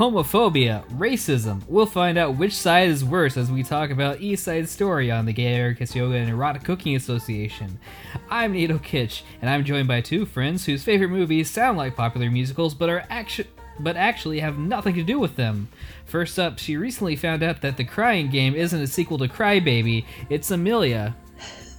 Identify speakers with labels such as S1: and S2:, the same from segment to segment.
S1: homophobia, racism. We'll find out which side is worse as we talk about East Side Story on the Gay Anarchist Yoga and Erotic Cooking Association. I'm Nato Kitsch, and I'm joined by two friends whose favorite movies sound like popular musicals but are actu- but actually have nothing to do with them. First up, she recently found out that The Crying Game isn't a sequel to Crybaby, it's Amelia.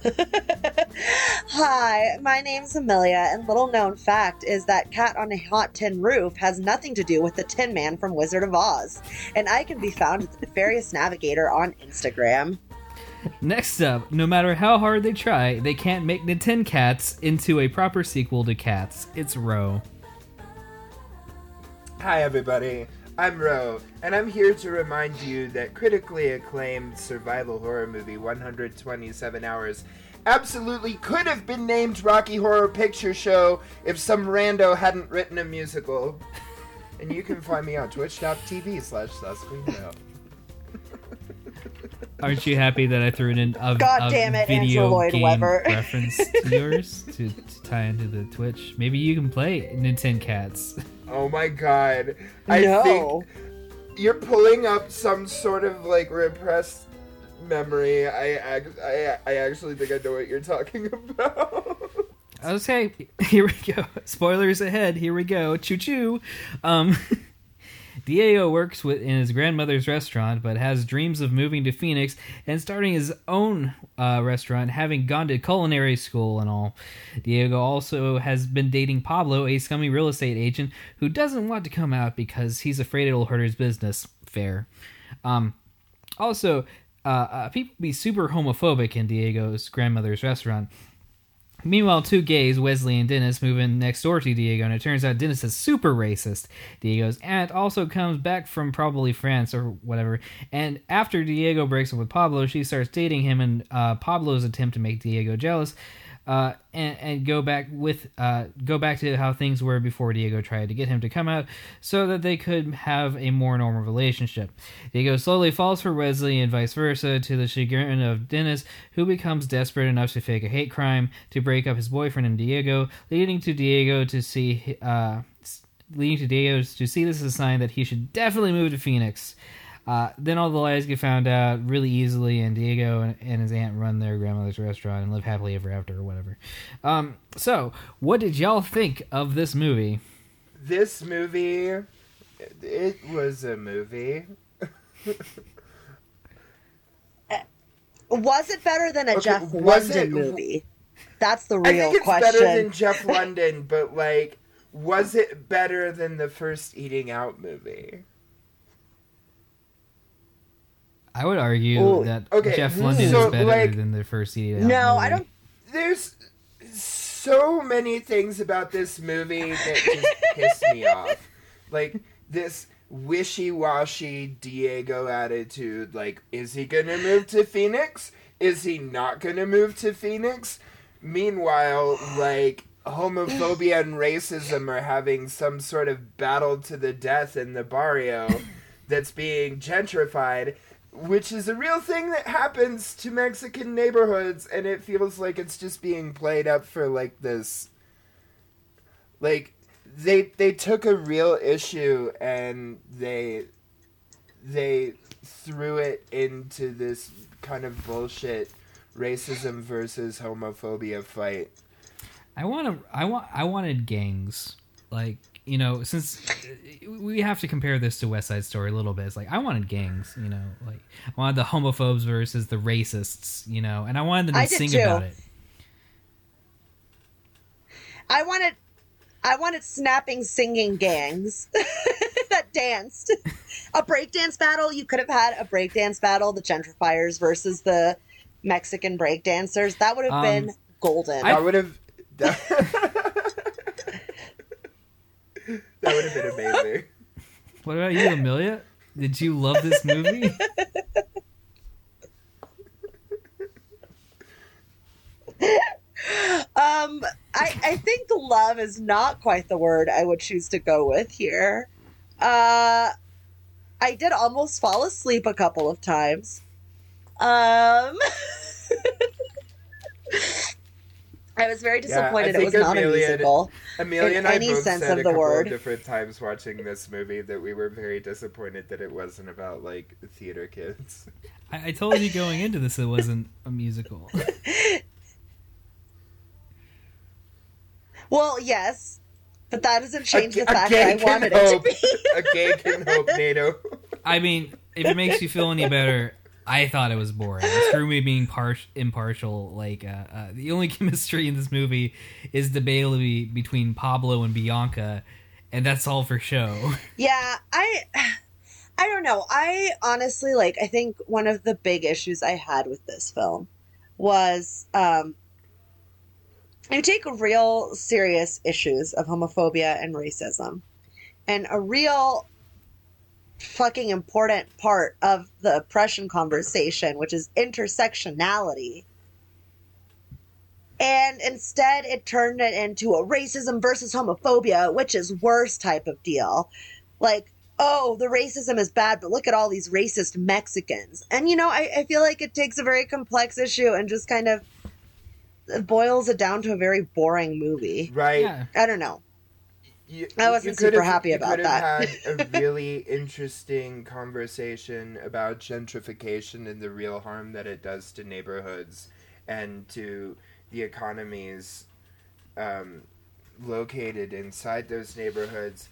S2: Hi, my name's Amelia, and little known fact is that Cat on a Hot Tin Roof has nothing to do with the Tin Man from Wizard of Oz, and I can be found at the Nefarious Navigator on Instagram.
S1: Next up, no matter how hard they try, they can't make the Tin Cats into a proper sequel to Cats. It's Row.
S3: Hi, everybody. I'm Row, and I'm here to remind you that critically acclaimed survival horror movie 127 Hours absolutely could have been named Rocky Horror Picture Show if some rando hadn't written a musical. And you can find me on twitch.tv slash susqueenbell.
S1: Aren't you happy that I threw in a,
S2: God
S1: a
S2: damn it,
S1: video
S2: Lloyd
S1: game
S2: Webber.
S1: reference to yours to, to tie into the Twitch? Maybe you can play Nintendo Cats.
S3: Oh my god. I think you're pulling up some sort of like repressed memory. I, I, I actually think I know what you're talking about.
S1: Okay, here we go. Spoilers ahead. Here we go. Choo choo. Um, Diego works with in his grandmother's restaurant, but has dreams of moving to Phoenix and starting his own uh, restaurant, having gone to culinary school and all. Diego also has been dating Pablo, a scummy real estate agent who doesn't want to come out because he's afraid it'll hurt his business. Fair. Um, also, uh, uh, people be super homophobic in Diego's grandmother's restaurant. Meanwhile, two gays, Wesley and Dennis, move in next door to Diego, and it turns out Dennis is super racist. Diego's aunt also comes back from probably France or whatever, and after Diego breaks up with Pablo, she starts dating him, and uh, Pablo's attempt to make Diego jealous. Uh, and, and go back with uh, go back to how things were before Diego tried to get him to come out, so that they could have a more normal relationship. Diego slowly falls for Wesley and vice versa, to the chagrin of Dennis, who becomes desperate enough to fake a hate crime to break up his boyfriend and Diego, leading to Diego to see uh, leading to Diego to see this as a sign that he should definitely move to Phoenix. Uh, then all the lies get found out really easily, and Diego and, and his aunt run their grandmother's restaurant and live happily ever after, or whatever. Um, so, what did y'all think of this movie?
S3: This movie, it- it was a movie.
S2: Was it better than a
S3: Okay,
S2: Jeff
S3: was
S2: London
S3: it-
S2: movie? That's the real
S3: I
S2: real
S3: think it's
S2: question.
S3: better than Jeff London, but like, was it better than the first Eating Out movie?
S1: I would argue
S2: Ooh,
S1: that
S3: okay,
S1: Jeff London
S3: so,
S1: is better
S3: like-
S1: than the first Eating Out
S2: no, I don't.
S3: There's so many things about this movie that just piss me off. Like this wishy-washy Diego attitude. Like, is he gonna move to Phoenix? Is he not gonna move to Phoenix? Meanwhile, like homophobia and racism are having some sort of battle to the death in the barrio that's being gentrified which is a real thing that happens to Mexican neighborhoods, and it feels like it's just being played up for like this. Like they they took a real issue and they they threw it into this kind of bullshit racism versus homophobia fight.
S1: I want to. I want. I wanted gangs. Like you know, since we have to compare this to West Side Story a little bit. It's like I wanted gangs. You know, like I wanted the homophobes versus the racists. You know, and I wanted them to
S2: I
S1: sing
S2: too.
S1: about it.
S2: I wanted, I wanted snapping, singing gangs that danced. a breakdance battle. You could have had a breakdance battle, the gentrifiers versus the Mexican breakdancers. That would have
S1: Um,
S2: been golden.
S3: I would have. That, that would have been amazing.
S1: What about you, Amelia? Did you love this movie?
S2: Um, I, I think love is not quite the word I would choose to go with here. Uh, I did almost fall asleep a couple of times. Um, I was very
S3: Yeah,
S2: disappointed it was not a
S3: Amelia-
S2: musical.
S3: Amelia
S2: In
S3: and I
S2: any
S3: both
S2: sense
S3: said
S2: of
S3: a
S2: the word.
S3: of different times watching this movie that we were very disappointed that it wasn't about like theater kids.
S1: I, I told you going into this it wasn't a musical.
S2: Well, yes, but that doesn't change
S3: A-
S2: the fact that I
S3: can
S2: wanted it to
S3: hope.
S2: be.
S3: a gay can hope Nato.
S1: I mean, if it makes you feel any better, I thought it was boring. Screw me being par- impartial. Like, uh, uh, the only chemistry in this movie is the debatably between Pablo and Bianca, and that's all for show.
S2: Yeah, I I don't know. I honestly like I think one of the big issues I had with this film was um you take real serious issues of homophobia and racism and a real fucking important part of the oppression conversation, which is intersectionality. And instead, it turned it into a racism versus homophobia, which is worse type of deal. Like, oh, the racism is bad, but look at all these racist Mexicans. And, you know, I, I feel like it takes a very complex issue and just kind of boils it down to a very boring movie.
S3: Right.
S1: Yeah.
S2: I don't know.
S3: You,
S2: I wasn't super
S3: have-
S2: happy about that.
S3: had a really interesting conversation about gentrification and the real harm that it does to neighborhoods and to the economies um, located inside those neighborhoods.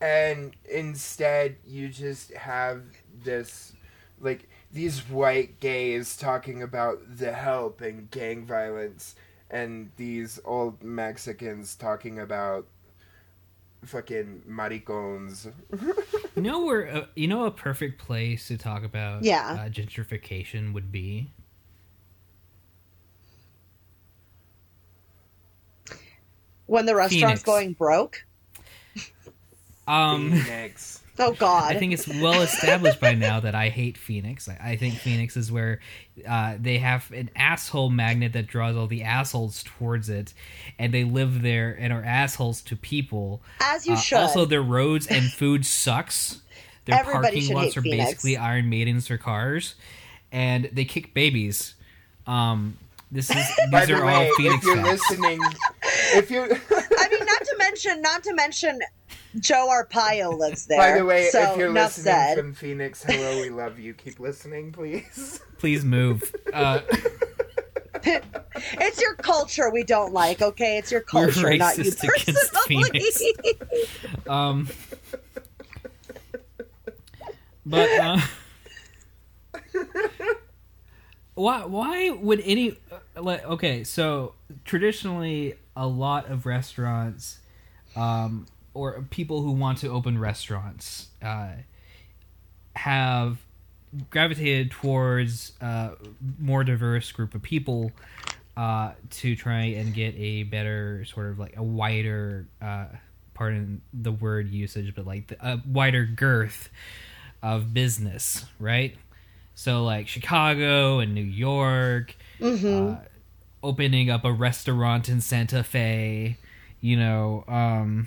S3: And instead, you just have this, like, these white gays talking about the help and gang violence, and these old Mexicans talking about fucking maricones.
S1: You know where? Uh, you know a perfect place to talk about
S2: Yeah.
S1: uh, gentrification would be.
S2: When the restaurant's
S1: Phoenix.
S2: going broke.
S1: Um,
S3: Phoenix.
S2: Oh, God.
S1: I think it's well established by now that I hate Phoenix. I, I think Phoenix is where uh, they have an asshole magnet that draws all the assholes towards it, and they live there and are assholes to people.
S2: As you
S1: Uh,
S2: should.
S1: Also, their roads and food sucks. Their
S2: Everybody
S1: parking lots are
S2: Phoenix.
S1: basically Iron Maidens for cars, and they kick babies. Um, this is
S3: By
S1: these
S3: the
S1: are
S3: way,
S1: all Phoenix
S3: if you're
S1: facts.
S3: listening, if you,
S2: I mean, not to mention, not to mention, Joe Arpaio lives there.
S3: by the way,
S2: so
S3: if you're
S2: enough
S3: listening
S2: said.
S3: from Phoenix, hello, we love you. Keep listening, please.
S1: Please move. Uh,
S2: It's your culture we don't like, okay? It's your culture, not you
S1: racist against
S2: personally.
S1: Um, but uh, why why would any uh, like okay? So traditionally, a lot of restaurants, um, or people who want to open restaurants, uh, have gravitated towards uh, more diverse group of people uh, to try and get a better sort of like a wider uh, pardon the word usage but like the, a wider girth of business right so like chicago and new york
S2: Mhm.
S1: uh, opening up a restaurant in santa fe you know um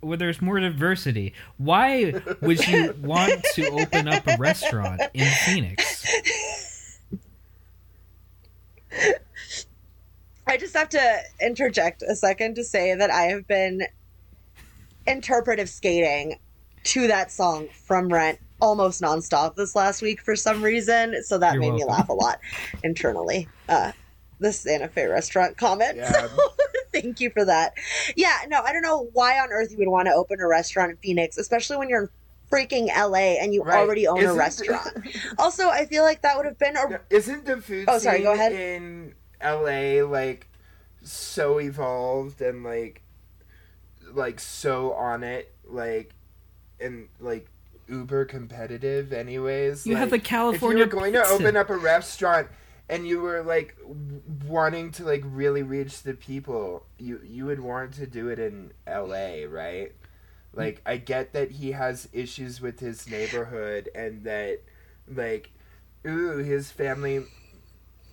S1: where there's more diversity why would you want to open up a restaurant in phoenix
S2: I just have to interject a second to say that I have been interpretive skating to that song from Rent almost nonstop this last week for some reason. So that
S1: You're
S2: made me laugh a lot internally. Uh, the Santa Fe restaurant comment.
S3: Yeah.
S2: So thank you for that. Yeah, no, I don't know why on earth you would want to open a restaurant in Phoenix, especially when you're in freaking LA and you
S3: Right.
S2: already own a
S3: Isn't-
S2: restaurant. also, I feel like that would have been a
S3: Isn't the food
S2: Oh, sorry,
S3: scene
S2: go ahead.
S3: in LA like so evolved and like like so on it like and like uber competitive anyways?
S1: you have the california
S3: if you were going
S1: pizza.
S3: to open up a restaurant and you were like w- wanting to like really reach the people, you you would want to do it in LA, right? Like I get that he has issues with his neighborhood and that like ooh, his family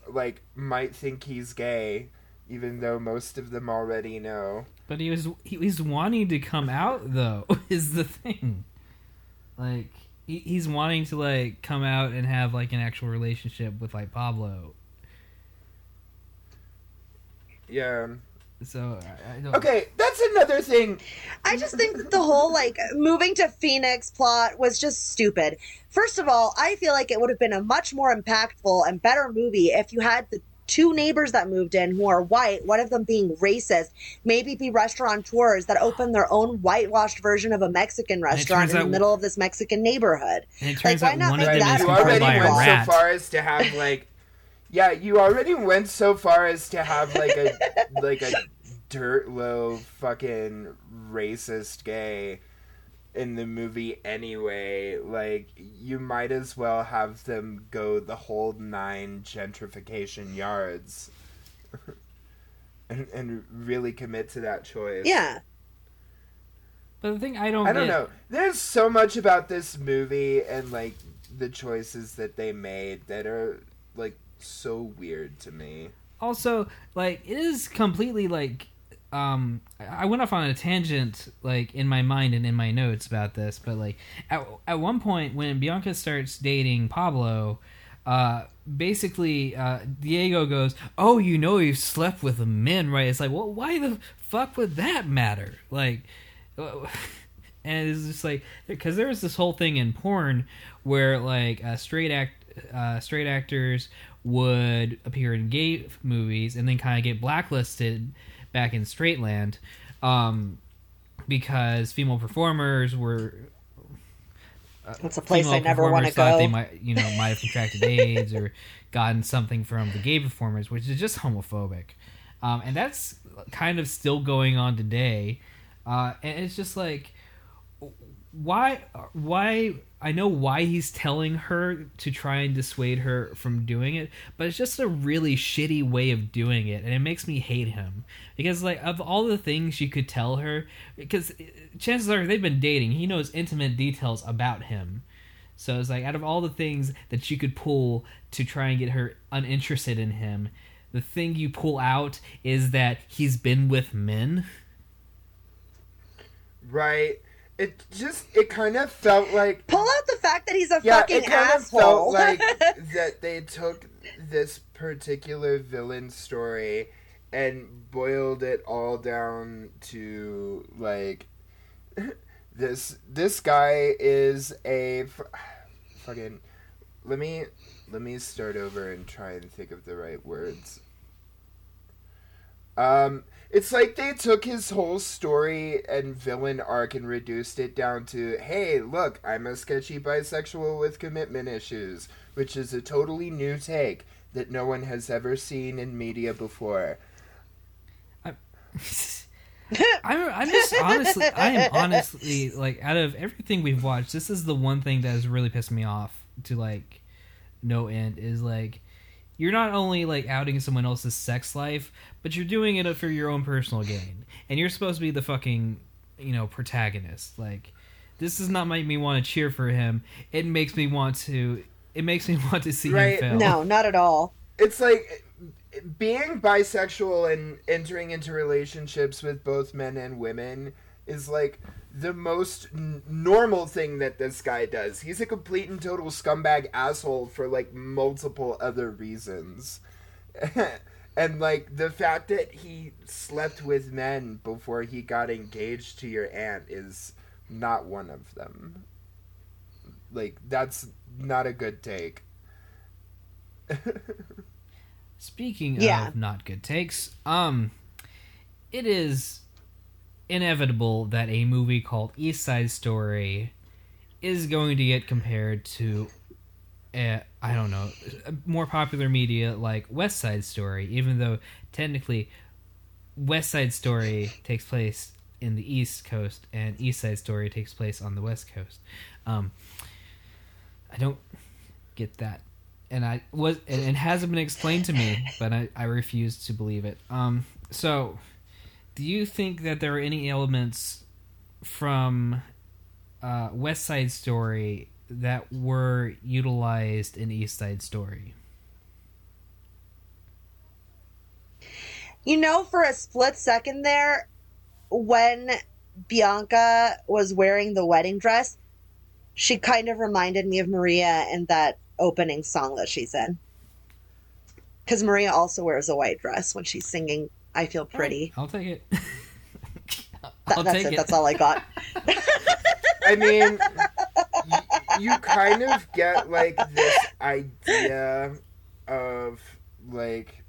S3: like might think he's gay even though most of them already know.
S1: But he was he was wanting to come out though is the thing. Hmm. Like he, he's wanting to like come out and have like an actual relationship with like Pablo.
S3: Yeah.
S1: So I, I don't.
S3: Okay, that's another thing.
S2: I just think that the whole like moving to Phoenix plot was just stupid. First of all, I feel like it would have been a much more impactful and better movie if you had the two neighbors that moved in who are white, one of them being racist, maybe be restaurateurs that open their own whitewashed version of a Mexican restaurant in the
S1: out-
S2: middle of this Mexican neighborhood.
S1: And it turns
S2: Like, why
S1: out
S2: not
S1: one of
S2: make
S1: them
S2: that
S1: is
S3: you already went so far as to have like yeah you already went so far as to have like a like a dirt low fucking racist gay in the movie anyway like you might as well have them go the whole nine gentrification yards and, and really commit to that choice
S2: Yeah.
S1: But the thing I don't.
S3: I don't
S1: get-
S3: know. There's so much about this movie and like the choices that they made that are like so weird to me.
S1: also like it is completely like um i went off on a tangent like in my mind and in my notes about this but like at, at one point when bianca starts dating pablo uh basically uh diego goes oh you know you've slept with men right? It's like well why the fuck would that matter? Like and it's just like because there was this whole thing in porn where like uh, straight act uh, straight actors would appear in gay movies and then kind of get blacklisted back in straight land um, because female performers were
S2: That's a place I never want to go.
S1: They might, you know, might have contracted AIDS or gotten something from the gay performers, which is just homophobic, um, and that's kind of still going on today. Uh, and it's just like, why, why? I know why he's telling her to try and dissuade her from doing it, but it's just a really shitty way of doing it, and it makes me hate him because, like, of all the things you could tell her, because uh, chances are they've been dating, he knows intimate details about him. So it's like out of all the things that you could pull to try and get her uninterested in him, the thing you pull out is that he's been with men.
S3: Right? It just it kind of felt like
S2: Pull out the fact that he's a
S3: yeah,
S2: fucking
S3: it kind
S2: asshole.
S3: of felt like that they took this particular villain story and boiled it all down to like this this guy is a f- fucking let me let me start over and try and think of the right words um it's like they took his whole story and villain arc and reduced it down to hey look i'm a sketchy bisexual with commitment issues which is a totally new take that no one has ever seen in media before
S1: I'm, I'm just honestly, I am honestly like out of everything we've watched, this is the one thing that has really pissed me off to like no end. Is like you're not only like outing someone else's sex life, but you're doing it for your own personal gain, and you're supposed to be the fucking you know protagonist. Like this does not make me want to cheer for him. It makes me want to. It makes me want to see
S3: Right.
S1: him fail.
S2: no, not at all.
S3: it's like being bisexual and entering into relationships with both men and women is like the most n- normal thing that this guy does. He's a complete and total scumbag asshole for like multiple other reasons. and like the fact that he slept with men before he got engaged to your aunt is not one of them. Like that's not a good take.
S1: Speaking
S2: Yeah.
S1: of not good takes, um, it is inevitable that a movie called East Side Story is going to get compared to, uh, I don't know, more popular media like West Side Story, even though technically West Side Story takes place in the East Coast and East Side Story takes place on the West Coast. Um, I don't get that and I was and it hasn't been explained to me, but I, I refuse to believe it. Um, so, do you think that there are any elements from uh, West Side Story that were utilized in East Side Story?
S2: You know, for a split second there, when Bianca was wearing the wedding dress, she kind of reminded me of Maria in that opening song that she's in. Because Maria also wears a white dress when she's singing I feel pretty.
S1: I'll take it. I'll
S2: that's
S1: take
S2: it.
S1: it.
S2: That's all I got.
S3: I mean, y- you kind of get like this idea of like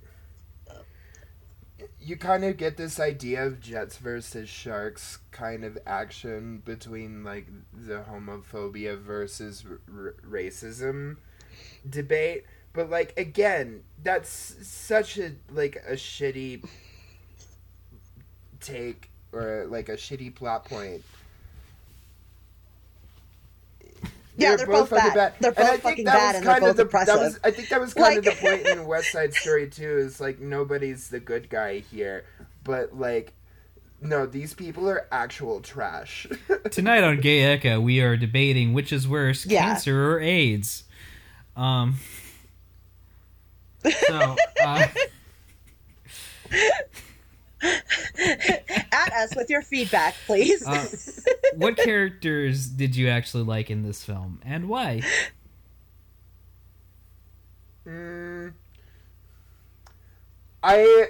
S3: you kind of get this idea of jets versus sharks kind of action between like the homophobia versus r- r- racism debate but like again that's such a like a shitty take or like a shitty plot point
S2: Yeah, they're both
S3: fucking
S2: bad. They're both
S3: And I
S2: both
S3: think
S2: fucking
S3: that
S2: bad
S3: was
S2: and they're
S3: kind of the-
S2: oppressive.
S3: That was, I think that was kind of the point in West Side Story too. Is like nobody's the good guy here, but like, no, these people are actual trash.
S1: Tonight on Gay Echo, we are debating which is worse,
S2: Yeah.
S1: cancer or AIDS. Um. So, uh,
S2: At us with your feedback, please.
S1: uh, what characters did you actually like in this film, and why?
S3: Mm, I,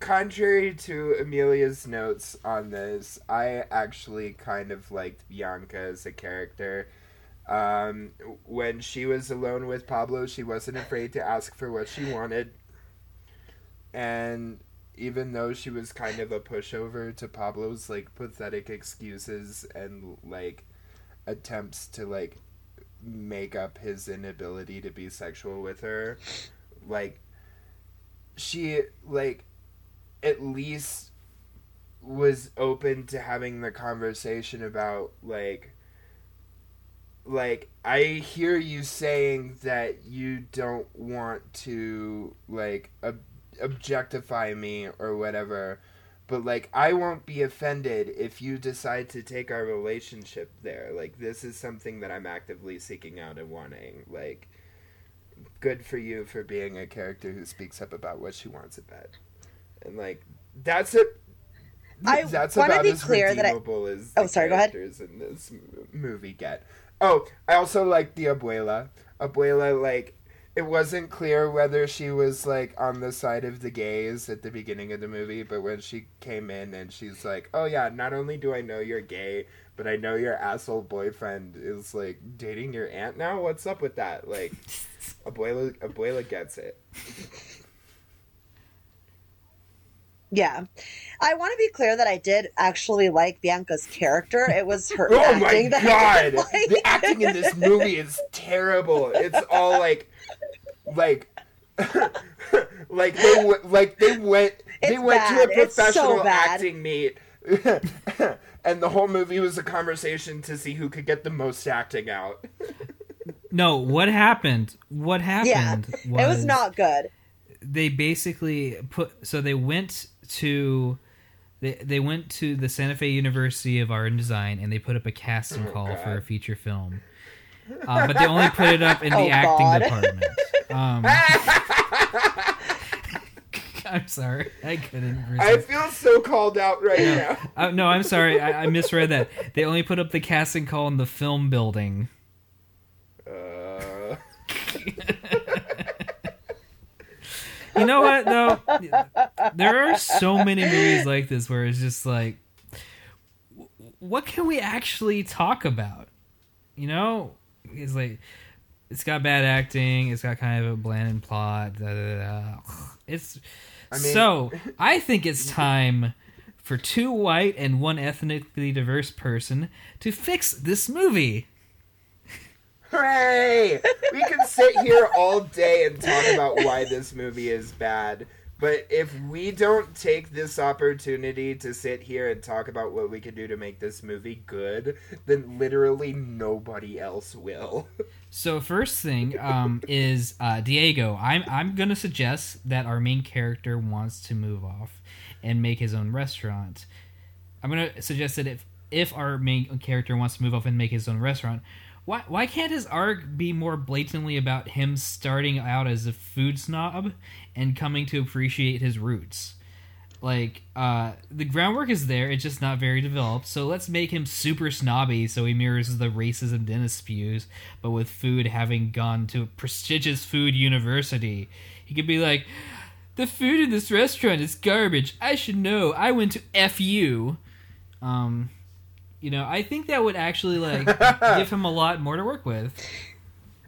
S3: contrary to Amelia's notes on this, I actually kind of liked Bianca as a character. Um, when she was alone with Pablo, she wasn't afraid to ask for what she wanted. And even though she was kind of a pushover to Pablo's like pathetic excuses and like attempts to like make up his inability to be sexual with her, like she like at least was open to having the conversation about like like I hear you saying that you don't want to like ob- objectify me or whatever but like I won't be offended if you decide to take our relationship there like this is something that I'm actively seeking out and wanting like good for you for being a character who speaks up about what she wants in bed and like that's it
S2: I
S3: that's about
S2: be
S3: as
S2: clear that I-
S3: redeemable as
S2: Oh, sorry, go ahead.
S3: characters in this m- movie get. Oh, I also like the abuela. Abuela, like, it wasn't clear whether she was like on the side of the gays at the beginning of the movie, but when she came in and she's like, "Oh yeah, not only do I know you're gay, but I know your asshole boyfriend is like dating your aunt now. What's up with that?" Like, abuela, abuela gets it.
S2: yeah. I want to be clear that I did actually like Bianca's character. It was her
S3: Oh my
S2: acting that I
S3: god,
S2: like.
S3: the acting in this movie is terrible. It's all like, like, like they w- like they went they
S2: It's
S3: went to a
S2: It's so
S3: professional acting meet, and the whole movie was a conversation to see who could get the most acting out.
S1: No, what happened? What happened?
S2: Was It was not good.
S1: They basically put so they went to they they went to the Santa Fe University of Art and Design and they put up a casting
S3: Oh,
S1: call
S3: God.
S1: for a feature film. Uh, but they only put it up in the
S2: Oh,
S1: acting
S2: God.
S1: department. Um, I'm sorry, I couldn't.
S3: I feel so called out right
S1: No.
S3: now.
S1: Uh, no, I'm sorry, I, I misread that. They only put up the casting call in the film building.
S3: Uh,
S1: You know what though? There are so many movies like this where it's just like, what can we actually talk about? You know, it's like it's got bad acting. It's got kind of a bland plot. Da, da, da. It's
S3: I mean-
S1: so. I think it's time for two white and one ethnically diverse person to fix this movie.
S3: Hooray! We can sit here all day and talk about why this movie is bad. But if we don't take this opportunity to sit here and talk about what we can do to make this movie good, then literally nobody else will.
S1: So first thing um, is uh, Diego. I'm I'm gonna suggest that our main character wants to move off and make his own restaurant. I'm gonna suggest that if if our main character wants to move off and make his own restaurant, why why can't his arc be more blatantly about him starting out as a food snob and coming to appreciate his roots? Like uh, the groundwork is there, it's just not very developed. So let's make him super snobby, so he mirrors the racism Dennis spews, but with food having gone to a prestigious food university. He could be like, The food in this restaurant is garbage. I should know. I went to FU. Um, you know, I think that would actually like give him a lot more to work with.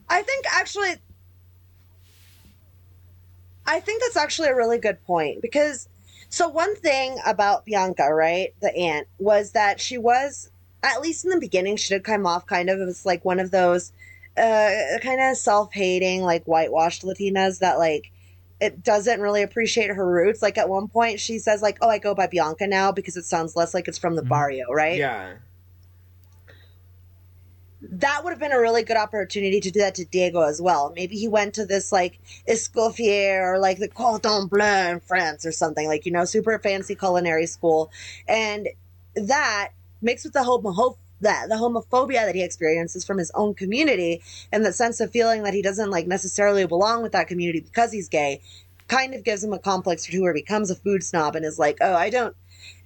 S2: I think actually, I think that's actually a really good point because so one thing about Bianca, right, the aunt, was that she was at least in the beginning she did come off kind of as like one of those uh kind of self-hating like whitewashed Latinas that like it doesn't really appreciate her roots. Like at one point she says like, "Oh, I go by Bianca now because it sounds less like it's from the
S1: Mhm.
S2: barrio," right?
S3: Yeah.
S2: that would have been a really good opportunity to do that to Diego as well. Maybe he went to this like Escoffier or like the Cordon Bleu in France or something, like, you know, super fancy culinary school. And that mixed with the homo that the homophobia that he experiences from his own community and the sense of feeling that he doesn't like necessarily belong with that community because he's gay kind of gives him a complex or where he becomes a food snob and is like, oh, I don't.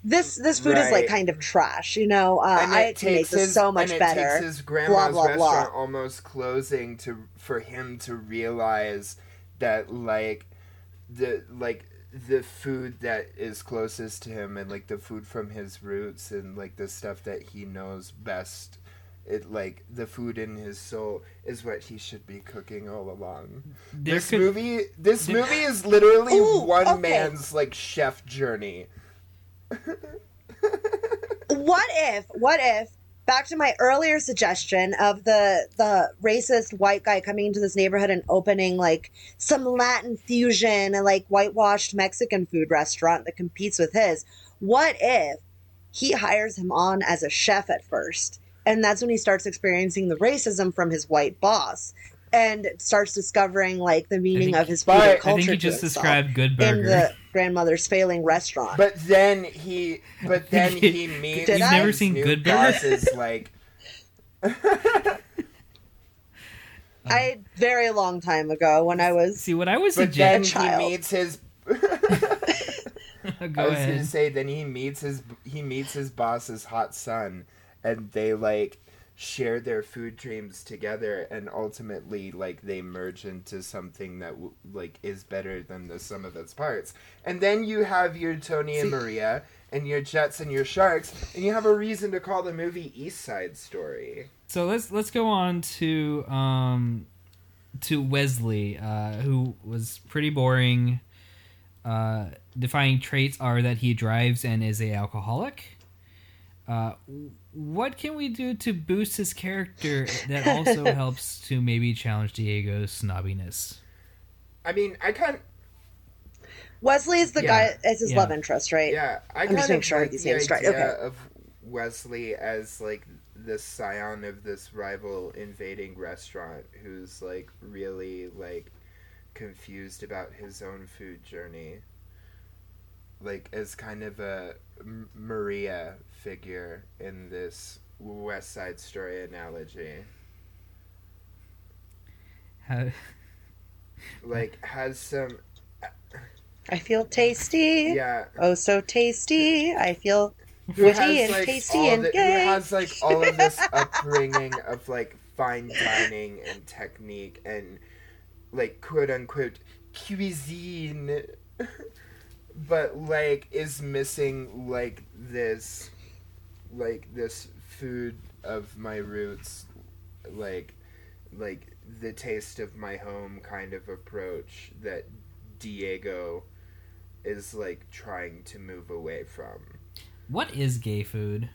S2: This this food is like kind of trash, you know. Uh, I can make this
S3: his,
S2: so much better.
S3: his grandma's
S2: blah, blah.
S3: restaurant almost closing to for him to realize that like the like the food that is closest to him and like the food from his roots and like the stuff that he knows best it like the food in his soul is what he should be cooking all along
S1: There
S3: this
S1: could-
S3: movie this
S1: there-
S3: movie is literally
S2: Ooh,
S3: one
S2: okay.
S3: man's like chef journey
S2: what if what if back to my earlier suggestion of the the racist white guy coming into this neighborhood and opening like some latin fusion and like whitewashed mexican food restaurant that competes with his. What if he hires him on as a chef at first and that's when he starts experiencing the racism from his white boss and starts discovering like the meaning
S1: think-
S2: of his food
S3: But- I
S2: and
S3: think
S1: I
S2: culture
S1: think you
S2: to
S1: just described Good Burger in
S2: the grandmother's failing restaurant
S3: But then he, but then he meets.
S2: Did
S1: You've never seen
S3: new
S1: Good Burger?
S3: bosses, like,
S2: I very long time ago when I was
S1: See, what I was
S3: but then
S1: suggest-
S3: he meets his.
S1: Go
S3: I was gonna say then he meets his he meets his boss's hot son, and they like share their food dreams together, and ultimately like they merge into something that like is better than the sum of its parts. And then you have your Tony and Maria, and your Jets and your Sharks, and you have a reason to call the movie East Side Story.
S1: So let's let's go on to um to Wesley, uh, who was pretty boring. Uh, defining traits are that he drives and is a alcoholic. Uh, what can we do to boost his character that also helps to maybe challenge Diego's snobbiness?
S3: I mean, I can't.
S2: Wesley is the
S3: Yeah.
S2: guy as his
S1: Yeah.
S2: love interest, right?
S3: Yeah, I
S2: I'm
S3: kind
S2: just
S3: of
S2: making sure I
S3: like
S2: these
S3: the
S2: names right.
S3: idea
S2: Okay.
S3: of Wesley as like the scion of this rival invading restaurant who's like really like confused about his own food journey. Like as kind of a M- Maria figure in this West Side Story analogy.
S1: How,
S3: Like has some
S2: I feel tasty.
S3: yeah
S2: Oh, so tasty. I feel
S3: who
S2: Witty
S3: has
S2: and
S3: like
S2: tasty and
S3: the,
S2: gay.
S3: who has like all of this upbringing of like fine dining and technique and like quote unquote cuisine but like is missing like this like this food of my roots like like the taste of my home kind of approach that Diego is like trying to move away from.
S1: what is gay food?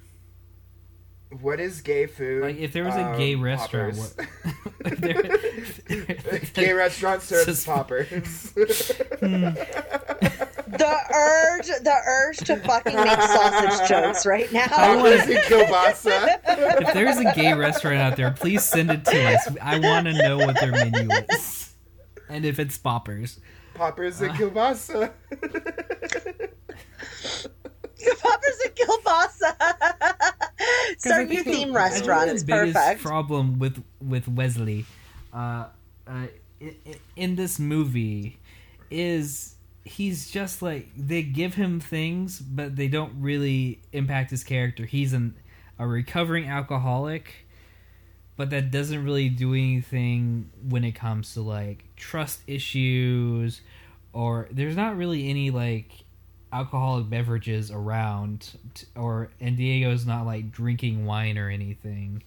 S3: What is gay food?
S1: Like, if there was a um, gay restaurant, what- There-
S3: gay restaurant serves poppers. Hmm.
S2: the urge, the urge to fucking make sausage jokes right now.
S3: Poppers and kielbasa.
S1: if there's a gay restaurant out there, please send it to us. I want to know what their menu is, and if it's poppers.
S3: Poppers and
S1: Ah.
S3: kielbasa.
S2: Poppers and kielbasa.
S1: 'Cause
S2: Start
S1: I
S2: your
S1: think the-
S2: theme restaurant.
S1: think
S2: It's
S1: the biggest
S2: perfect.
S1: problem with with Wesley, uh, uh, in, in this movie, is he's just like they give him things, but they don't really impact his character. He's an a recovering alcoholic, but that doesn't really do anything when it comes to like trust issues or there's not really any like alcoholic beverages around, t- or and Diego's not like drinking wine or anything,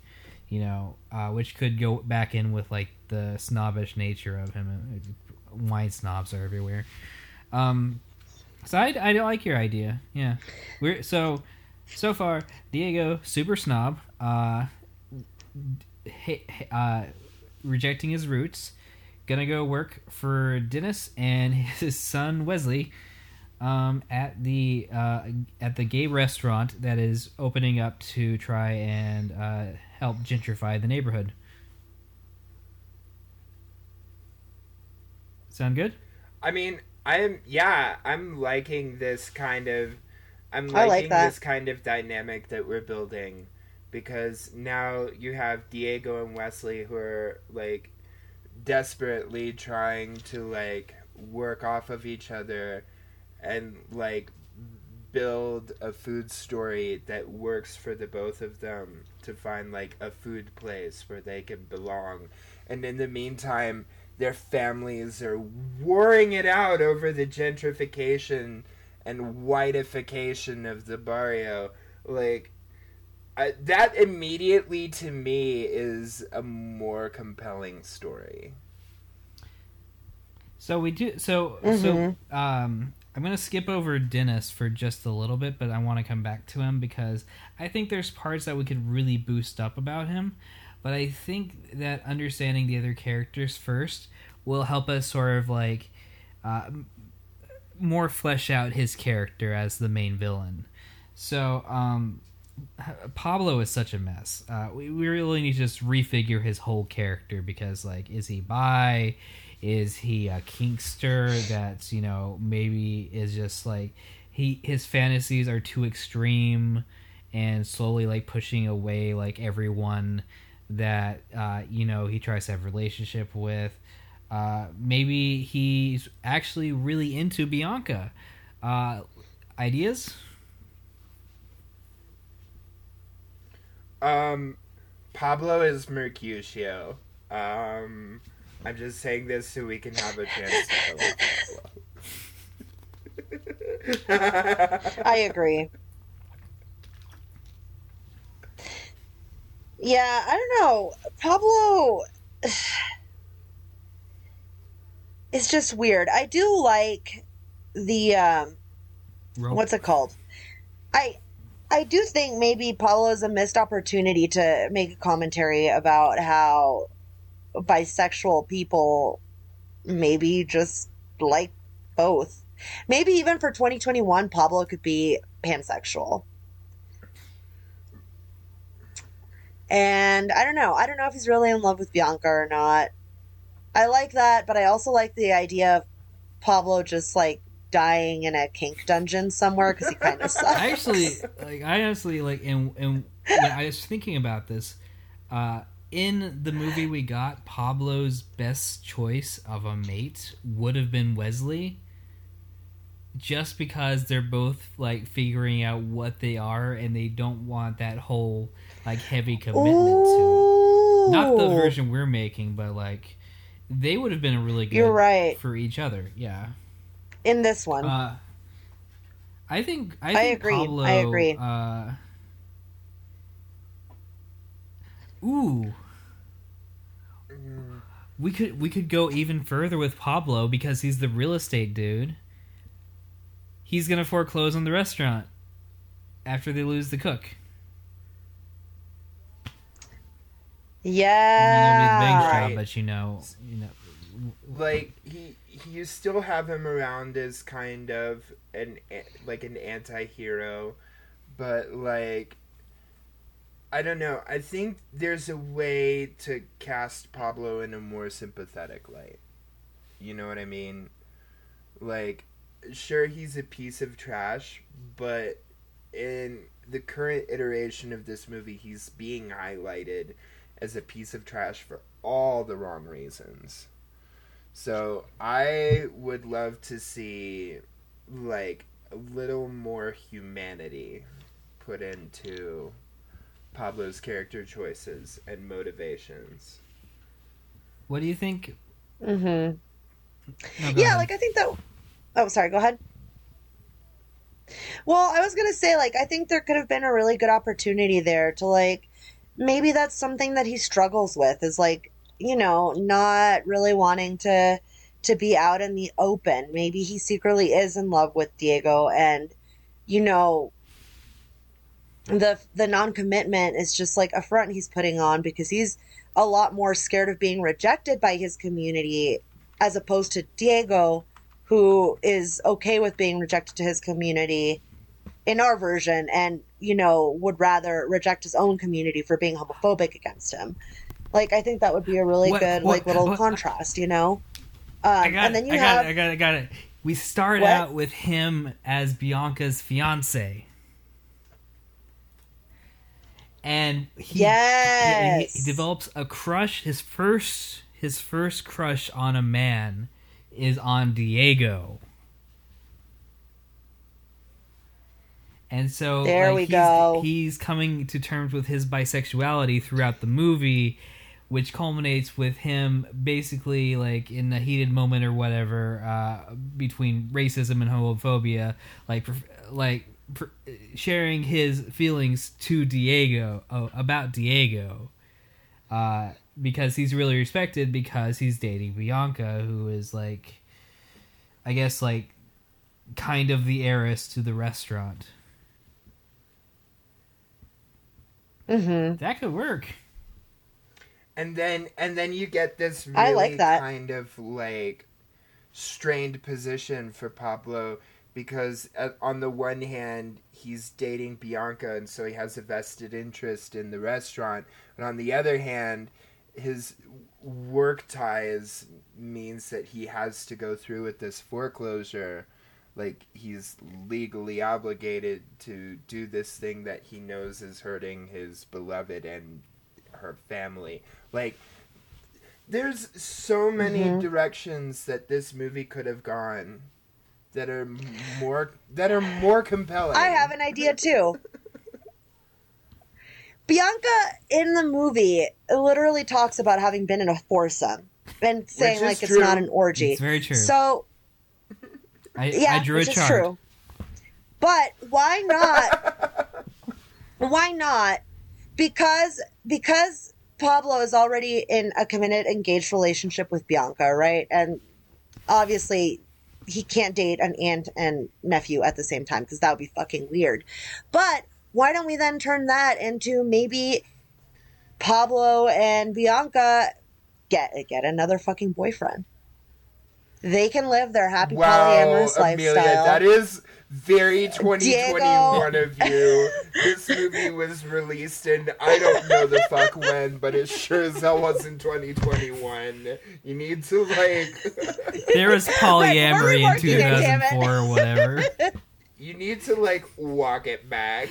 S1: you know, uh, which could go back in with like the snobbish nature of him. Wine snobs are everywhere. Um, so I, I like your idea. Yeah, we're so so far Diego super snob. Uh, h- uh, rejecting his roots, gonna go work for Dennis and his son Wesley um, at the uh, at the gay restaurant that is opening up to try and uh, help gentrify the neighborhood. Sound good?
S3: I mean, I'm yeah, I'm liking this kind of I'm
S2: I like
S3: liking this kind of dynamic that we're building because now you have Diego and Wesley who are like desperately trying to like work off of each other and like build a food story that works for the both of them to find like a food place where they can belong. And in the meantime, their families are warring it out over the gentrification and whiteification of the barrio. Like, I, that immediately to me is a more compelling story.
S1: So we do. So so um, I'm gonna skip over Dennis for just a little bit, but I want to come back to him because I think there's parts that we could really boost up about him. But I think that understanding the other characters first will help us sort of like uh, more flesh out his character as the main villain. So um, Pablo is such a mess. Uh, we, we really need to just refigure his whole character because, like, is he bi? Is he a kinkster that's you know maybe is just like he his fantasies are too extreme and slowly like pushing away like everyone that uh, you know he tries to have a relationship with. Uh, maybe he's actually really into Bianca. Uh, ideas?
S3: Um, Pablo is Mercutio. Um, I'm just saying this so we can have a chance to.
S2: I agree. Yeah, I don't know. Pablo it's just weird. I do like the um what's it called? I I do think maybe Pablo is a missed opportunity to make a commentary about how bisexual people maybe just like both. Maybe even for 2021, Pablo could be pansexual. And I don't know. I don't know if he's really in love with Bianca or not. I like that, but I also like the idea of Pablo just like dying in a kink dungeon somewhere because he kind of sucks.
S1: I actually like. I honestly like, and and I was thinking about this. Uh, in the movie we got, Pablo's best choice of a mate would have been Wesley. Just because they're both like figuring out what they are, and they don't want that whole like heavy commitment to it. Not the version we're making, but like they would have been a really good
S2: You're right.
S1: for each other. Yeah.
S2: in this one.
S1: Uh, I think I,
S2: I
S1: think
S2: agree.
S1: Pablo,
S2: I agree.
S1: Uh, ooh, we could we could go even further with Pablo because he's the real estate dude. He's gonna foreclose on the restaurant after they lose the cook. I mean,
S2: yeah.
S1: it'll be a
S3: Right.
S1: job, but you know, you know,
S3: like he you still have him around as kind of an like an anti-hero but like i don't know i think there's a way to cast pablo in a more sympathetic light you know what i mean like sure he's a piece of trash but in the current iteration of this movie he's being highlighted as a piece of trash for all the wrong reasons so I would love to see like a little more humanity put into Pablo's character choices and motivations.
S1: what do you think?
S2: Mm-hmm.
S1: No,
S2: Yeah,
S1: ahead.
S2: like I think that Oh, sorry. Go ahead. Well, I was gonna say, like, I think there could have been a really good opportunity there to, like, maybe that's something that he struggles with is like, you know, not really wanting to to be out in the open. Maybe he secretly is in love with Diego, and you know, the the non commitment is just like a front he's putting on because he's a lot more scared of being rejected by his community as opposed to Diego, who is okay with being rejected to his community in our version and, you know, would rather reject his own community for being homophobic against him. Like, I think that would be a really
S1: What-
S2: good,
S1: what-
S2: like, little
S1: what-
S2: contrast, you know? Um,
S1: I got
S2: and then
S1: it.
S2: you
S1: I got it. I got it. I got it. We start out with him as Bianca's fiance. And he,
S2: Yes.
S1: he, he develops a crush. His first his first crush on a man is on Diego. And so
S2: There
S1: like,
S2: we
S1: he's,
S2: go.
S1: he's coming to terms with his bisexuality throughout the movie, which culminates with him basically like in a heated moment or whatever uh, between racism and homophobia, like like sharing his feelings to Diego oh, about Diego, uh, because he's really respected because he's dating Bianca, who is like, I guess like, kind of the heiress to the restaurant.
S2: Mhm.
S1: That could work.
S3: and then and then you get this really
S2: I like that.
S3: kind of like strained position for Pablo because uh, on the one hand he's dating Bianca and so he has a vested interest in the restaurant but on the other hand his work ties means that he has to go through with this foreclosure like he's legally obligated to do this thing that he knows is hurting his beloved and her family like there's so many
S2: Mhm.
S3: directions that this movie could have gone that are more that are more compelling
S2: I have an idea too. Bianca in the movie literally talks about having been in a foursome and saying
S3: is
S2: like it's not an orgy.
S1: It's very true.
S2: So
S1: I,
S2: yeah,
S1: I drew a chart.
S2: true. But why not? why not? Because because Pablo is already in a committed, engaged relationship with Bianca, right? And obviously, he can't date an aunt and nephew at the same time because that would be fucking weird. But why don't we then turn that into maybe Pablo and Bianca get get another fucking boyfriend? They can live their happy
S3: wow
S2: polyamorous
S3: amelia
S2: lifestyle.
S3: that is very 2021
S2: Diego.
S3: of you this movie was released in i don't know the fuck when but it sure as hell wasn't 2021 you need to like
S1: There was polyamory in
S2: reworking it, damn it.
S1: 2004 or whatever.
S3: you need to like walk it back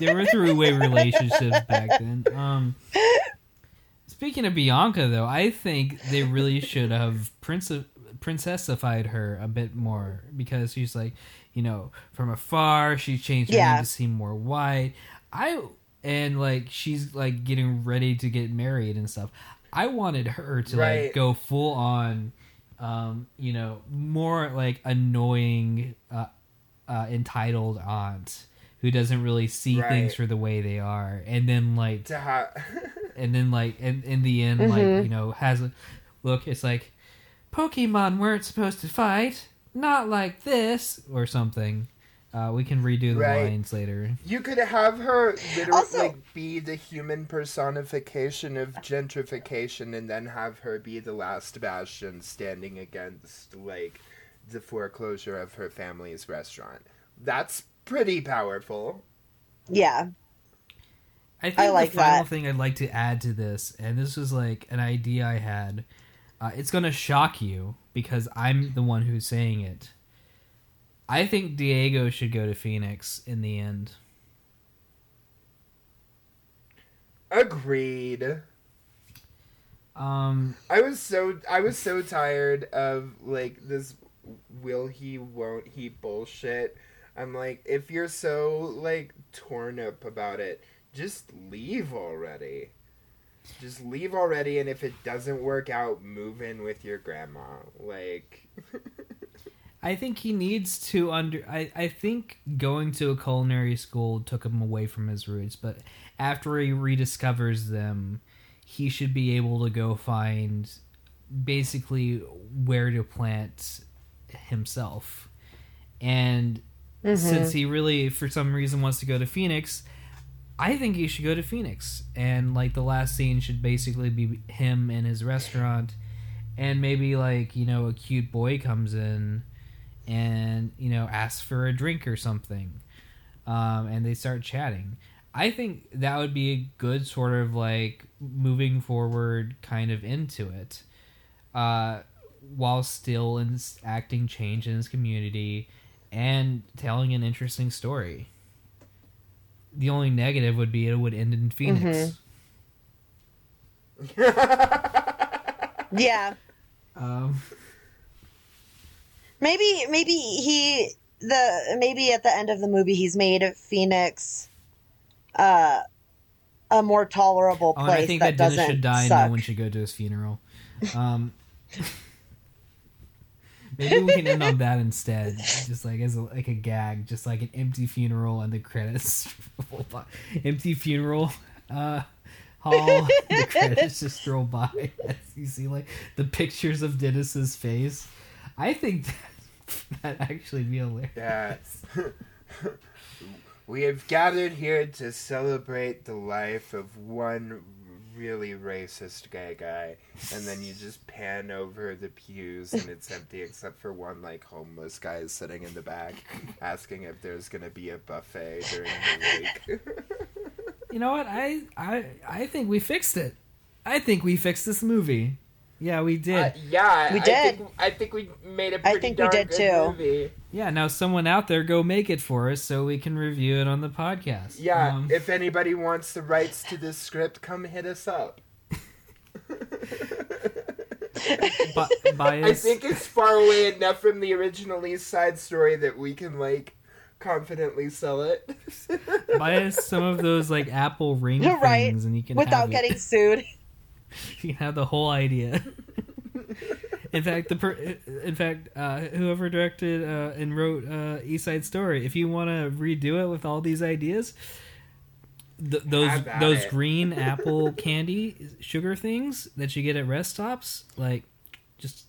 S1: There were three-way relationships back then. Um, speaking of Bianca, though, I think they really should have prince- princessified her a bit more because she's like, you know, from afar, she changed her
S2: Yeah.
S1: name to seem more white. I and like she's like getting ready to get married and stuff. I wanted her to
S3: Right.
S1: like go full on, um, you know, more like annoying, uh, uh, entitled aunt who doesn't really see
S3: Right.
S1: things for the way they are, and then like
S3: to have
S1: and then like in, in the end like
S2: Mhm.
S1: you know has a look it's like pokemon weren't supposed to fight not like this or something uh, we can redo the
S3: Right.
S1: lines later
S3: You could have her literally
S2: Also-
S3: like be the human personification of gentrification and then have her be the last bastion standing against like the foreclosure of her family's restaurant. That's pretty powerful.
S2: yeah.
S1: i think
S2: I like
S1: the final
S2: that.
S1: thing i'd like to add to this and this was like an idea i had uh, it's gonna shock you because i'm the one who's saying it i think diego should go to phoenix in the end
S3: Agreed.
S1: um
S3: I was so I was so tired of like this will he won't he bullshit. I'm like if you're so like torn up about it, just leave already. just leave already, and if it doesn't work out, move in with your grandma. Like,
S1: I think he needs to under. I, I think going to a culinary school took him away from his roots, but after he rediscovers them, he should be able to go find basically where to plant himself. And since he really, for some reason, wants to go to Phoenix, I think he should go to Phoenix. And like the last scene should basically be him in his restaurant, and maybe like you know a cute boy comes in and you know asks for a drink or something, um, and they start chatting. I think that would be a good sort of like moving forward kind of into it, uh, while still in, acting change in his community and telling an interesting story. The only negative would be it would end in Phoenix.
S2: Yeah.
S1: Um,
S2: Maybe maybe he the maybe at the end of the movie he's made Phoenix uh a more tolerable
S1: oh,
S2: place
S1: and I think
S2: that,
S1: that, Dennis
S2: doesn't
S1: should die and no one should go to his funeral. Um, maybe we can end on that instead, just like as a, like a gag, just like an empty funeral and the credits. empty funeral uh, hall. the credits just roll by as you see like the pictures of Dennis's face. I think that that actually be hilarious.
S3: yeah. we have gathered here to celebrate the life of one really racist gay guy, and then you just pan over the pews and it's empty except for one like homeless guy sitting in the back, asking if there's gonna be a buffet during the week.
S1: You know what? I I I think we fixed it. I think we fixed this movie. Yeah, we did.
S3: Uh, yeah,
S2: We
S3: I
S2: did.
S3: Think, I think we made a
S2: I
S3: pretty
S2: think we
S3: darn
S2: did
S3: good
S2: too.
S3: movie.
S1: Yeah, now someone out there go make it for us so we can review it on the podcast.
S3: Yeah,
S1: Um,
S3: if anybody wants the rights to this script, come hit us up.
S1: bu- buy
S3: I think it's far away enough from the original East Side story that we can like confidently sell it.
S1: buy us some of those like Apple ring
S2: Right,
S1: things, and you can
S2: without
S1: have it.
S2: getting sued.
S1: you can have the whole idea. In fact, the per- in fact, uh, whoever directed uh, and wrote uh, East Side Story, if you want to redo it with all these ideas, th- those those
S3: it.
S1: green apple candy sugar things that you get at rest stops, like just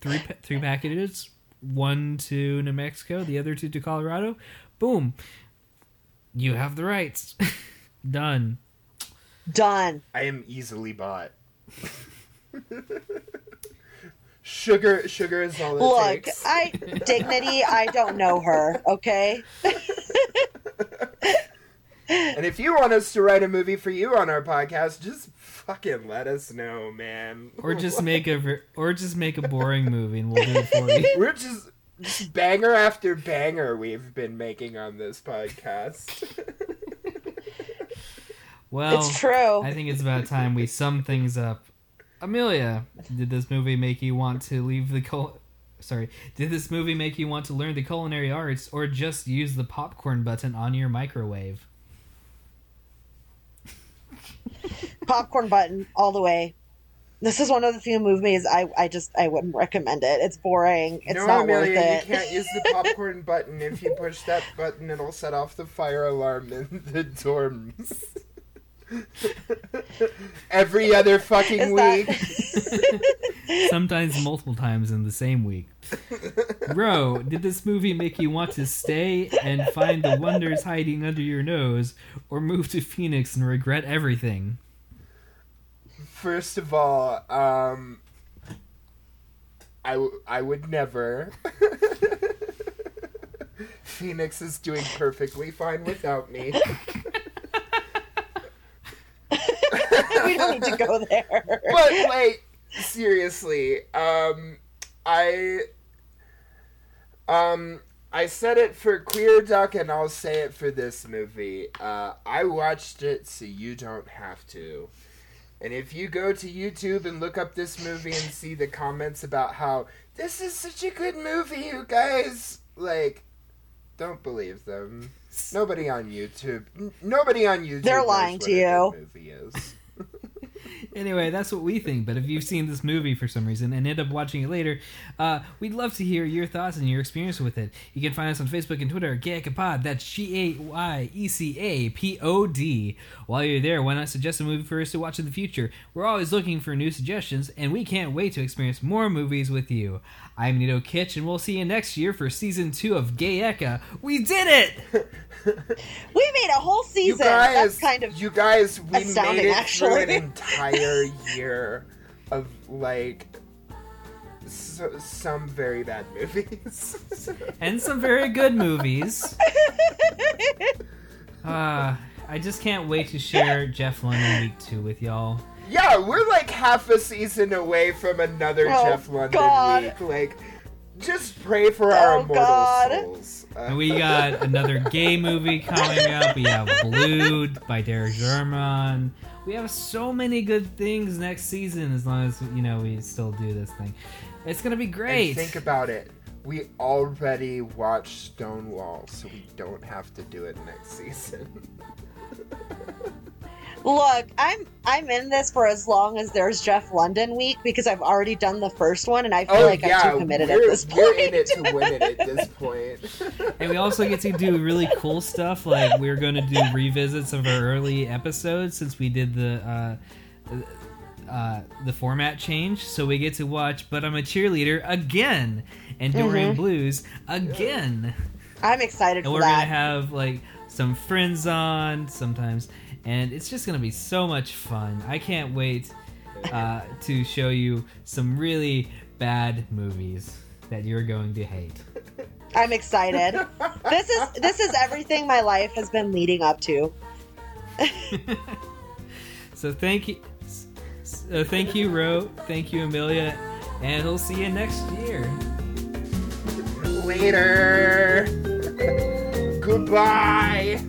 S1: three pa- three packages, one to New Mexico, the other two to Colorado. Boom, you have the rights. Done.
S2: Done.
S3: I am easily bought. sugar, sugar is all it
S2: Look,
S3: takes.
S2: I dignity. I don't know her. Okay.
S3: and if you want us to write a movie for you on our podcast, just fucking let us know, man.
S1: Or just make a or just make a boring movie and we'll do it for you.
S3: We're just, just banger after banger we've been making on this podcast.
S1: Well,
S2: it's true.
S1: I think it's about time we sum things up. Amelia, did this movie make you want to leave the cul- Sorry, did this movie make you want to learn the culinary arts or just use the popcorn button on your microwave?
S2: Popcorn button all the way. This is one of the few movies I, I just I wouldn't recommend it. It's boring. It's
S3: no,
S2: not
S3: Amelia,
S2: worth it.
S3: you can't use the popcorn button. If you push that button, it'll set off the fire alarm in the dorms. Every other fucking
S2: Is
S3: week.
S2: that-
S1: Sometimes multiple times in the same week. Row, did this movie make you want to stay and find the wonders hiding under your nose or move to Phoenix and regret everything?
S3: First of all, um, I, w- I would never. Phoenix is doing perfectly fine without me.
S2: we don't need to go there.
S3: but like seriously um i um i said it for queer duck and i'll say it for this movie uh i watched it so you don't have to and if you go to youtube and look up this movie and see the comments about how this is such a good movie you guys like don't believe them nobody on youtube nobody on youtube
S2: They're
S3: knows
S2: lying
S3: what
S2: to you.
S3: movie is
S1: anyway, that's what we think. But if you've seen this movie for some reason and end up watching it later, uh, we'd love to hear your thoughts and your experience with it. You can find us on Facebook and Twitter, Pod. That's G A Y E C A P O D. While you're there, why not suggest a movie for us to watch in the future? We're always looking for new suggestions, and we can't wait to experience more movies with you. I'm Nato Kitch, and we'll see you next year for season two of Gay GAYECA. We did it!
S2: We made a whole
S3: You
S2: season.
S3: guys,
S2: That's kind of
S3: you guys, we made it through
S2: actually.
S3: an entire year of like so, some very bad movies.
S1: and some very good movies. Uh, I just can't wait to share Jeff London week two with y'all.
S3: Yeah, we're like half a season away from another
S2: Oh,
S3: Jeff London
S2: God.
S3: week. Like, just pray for our
S2: Oh,
S3: immortal
S2: God.
S3: souls. Uh,
S1: And we got another gay movie coming up. We have Blued by Derek Jarman. We have so many good things next season as long as you know we still do this thing. It's gonna be
S3: and
S1: great.
S3: think about it. We already watched Stonewall, so we don't have to do it next season.
S2: look. I'm I'm in this for as long as there's Jeff London week because I've already done the first one and I feel
S3: oh
S2: like
S3: yeah,
S2: I'm too committed at this point.
S3: we're in it to win it at this point.
S1: And we also get to do really cool stuff. Like we're going to do revisits of our early episodes since we did the uh, uh, the format change. So we get to watch "But I'm a Cheerleader" again and Dorian
S2: Mhm.
S1: Blues again.
S2: I'm excited
S1: And
S2: for
S1: we're gonna have like some friends on sometimes, and it's just gonna be so much fun. I can't wait uh, to show you some really bad movies that you're going to hate.
S2: I'm excited. this is this is everything my life has been leading up to.
S1: So thank you, uh, thank you, Row, thank you, Amelia, and we'll see you next year.
S3: Later. Goodbye.